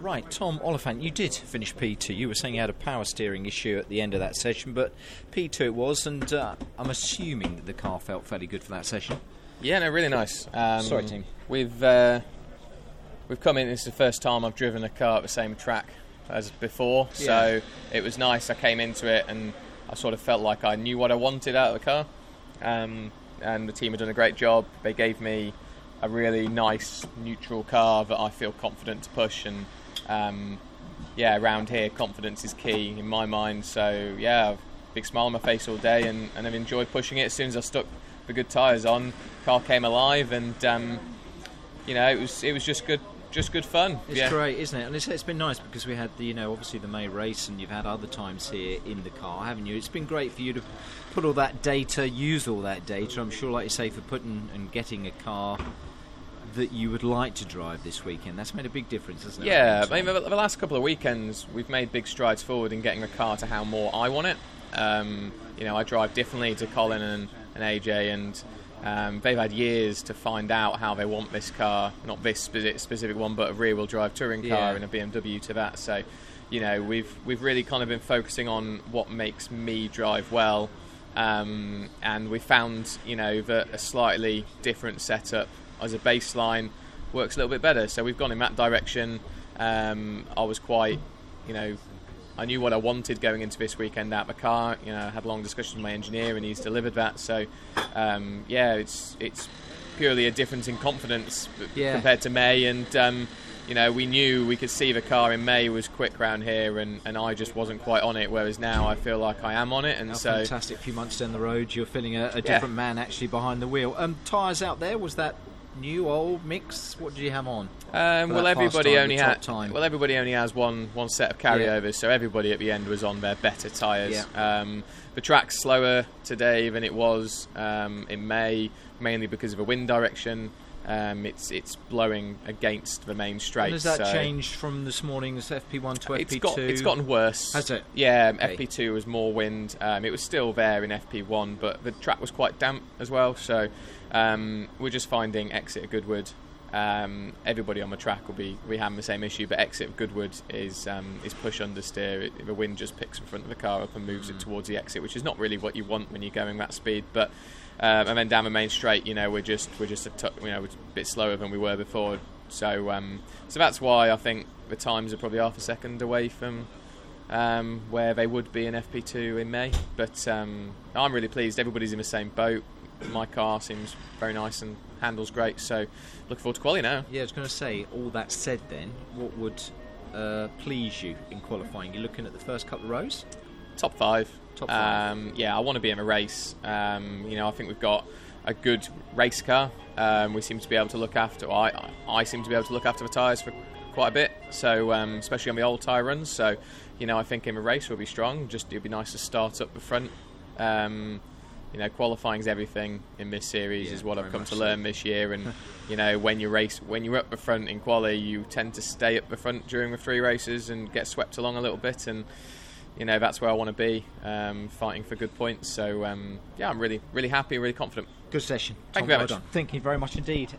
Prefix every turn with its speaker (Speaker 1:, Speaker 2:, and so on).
Speaker 1: Right, Tom Oliphant, you did finish P2. You were saying you had a power steering issue at the end of that session, but P2 it was, and uh, I'm assuming that the car felt fairly good for that session.
Speaker 2: Yeah, no, really nice. Um,
Speaker 1: Sorry, team.
Speaker 2: We've uh, we've come in. This is the first time I've driven a car at the same track as before, so it was nice. I came into it and I sort of felt like I knew what I wanted out of the car, um, and the team had done a great job. They gave me a really nice neutral car that I feel confident to push, and um, yeah, around here, confidence is key in my mind. So yeah, big smile on my face all day, and, and I've enjoyed pushing it. As soon as I stuck the good tyres on, car came alive, and um, you know it was it was just good, just good fun.
Speaker 1: It's
Speaker 2: yeah.
Speaker 1: great, isn't it? And it's, it's been nice because we had the, you know, obviously the May race, and you've had other times here in the car, haven't you? It's been great for you to put all that data, use all that data. I'm sure, like you say, for putting and getting a car that you would like to drive this weekend. That's made a big difference, hasn't it?
Speaker 2: Yeah, I mean, the the last couple of weekends, we've made big strides forward in getting the car to how more I want it. Um, you know, I drive differently to Colin and, and AJ, and um, they've had years to find out how they want this car, not this specific one, but a rear-wheel drive touring car
Speaker 1: Yeah.
Speaker 2: and a BMW to that. So, you know, we've we've really kind of been focusing on what makes me drive well, um, and we found, you know, that a slightly different setup as a baseline works a little bit better. So we've gone in that direction. Um, I was quite, you know, I knew what I wanted going into this weekend out the car. You know, I had a long discussions with my engineer, and he's delivered that. So, um, yeah, it's it's purely a difference in confidence
Speaker 1: Yeah.
Speaker 2: compared to May, and um, you know, we knew we could see the car in May was quick round here, and, and I just wasn't quite on it. Whereas now I feel like I am on it, and so
Speaker 1: fantastic! A few months down the road, you're feeling a, a different man actually behind the wheel. Um, tyres out there was that new old mix? What did you have on?
Speaker 2: Um, well, everybody only had
Speaker 1: time?
Speaker 2: well, everybody only has one one set of carryovers, so everybody at the end was on their better tyres. Um, the track's slower today than it was um, in May, mainly because of a wind direction. Um, it's it's blowing against the main straight.
Speaker 1: And has that
Speaker 2: so
Speaker 1: changed from this morning's FP1 to FP2?
Speaker 2: got it's gotten worse.
Speaker 1: Has it?
Speaker 2: Yeah,
Speaker 1: Okay.
Speaker 2: FP2 was more wind. Um, it was still there in FP1, but the track was quite damp as well. So um, we're just finding exit at Goodwood. Um, everybody on the track will be we having the same issue, but exit of Goodwood is um, is push understeer. It, the wind just picks the front of the car up and moves
Speaker 1: Mm.
Speaker 2: it towards the exit, which is not really what you want when you're going that speed. But um, and then down the main straight, you know, we're just we're just a you know a bit slower than we were before. So um, so that's why I think the times are probably half a second away from um, where they would be in FP2 in May. But um, I'm really pleased. Everybody's in the same boat. My car seems very nice and handles great. So looking forward to quali now.
Speaker 1: Yeah, I was going to say. All that said, then, what would uh, please you in qualifying? You're looking at the first couple of rows.
Speaker 2: Top five.
Speaker 1: Top five.
Speaker 2: Um, yeah, I want to be in a race. Um, you know, I think we've got a good race car. Um, we seem to be able to look after. I I seem to be able to look after the tyres for quite a bit. So um, especially on the old tyre runs. So you know, I think in a race we'll be strong. Just it'd be nice to start up the front. Um, you know, qualifying's everything in this series
Speaker 1: Yeah,
Speaker 2: is what I've come to
Speaker 1: so.
Speaker 2: learn this year. And you know, when you race, when you're up the front in quali, you tend to stay up the front during the three races and get swept along a little bit. And you know, that's where I want to be, um, fighting for good points. So um, yeah, I'm really, really happy, really confident.
Speaker 1: Good session.
Speaker 2: Thank
Speaker 1: Tom,
Speaker 2: you very
Speaker 1: well
Speaker 2: much.
Speaker 1: done. Thank you very much indeed.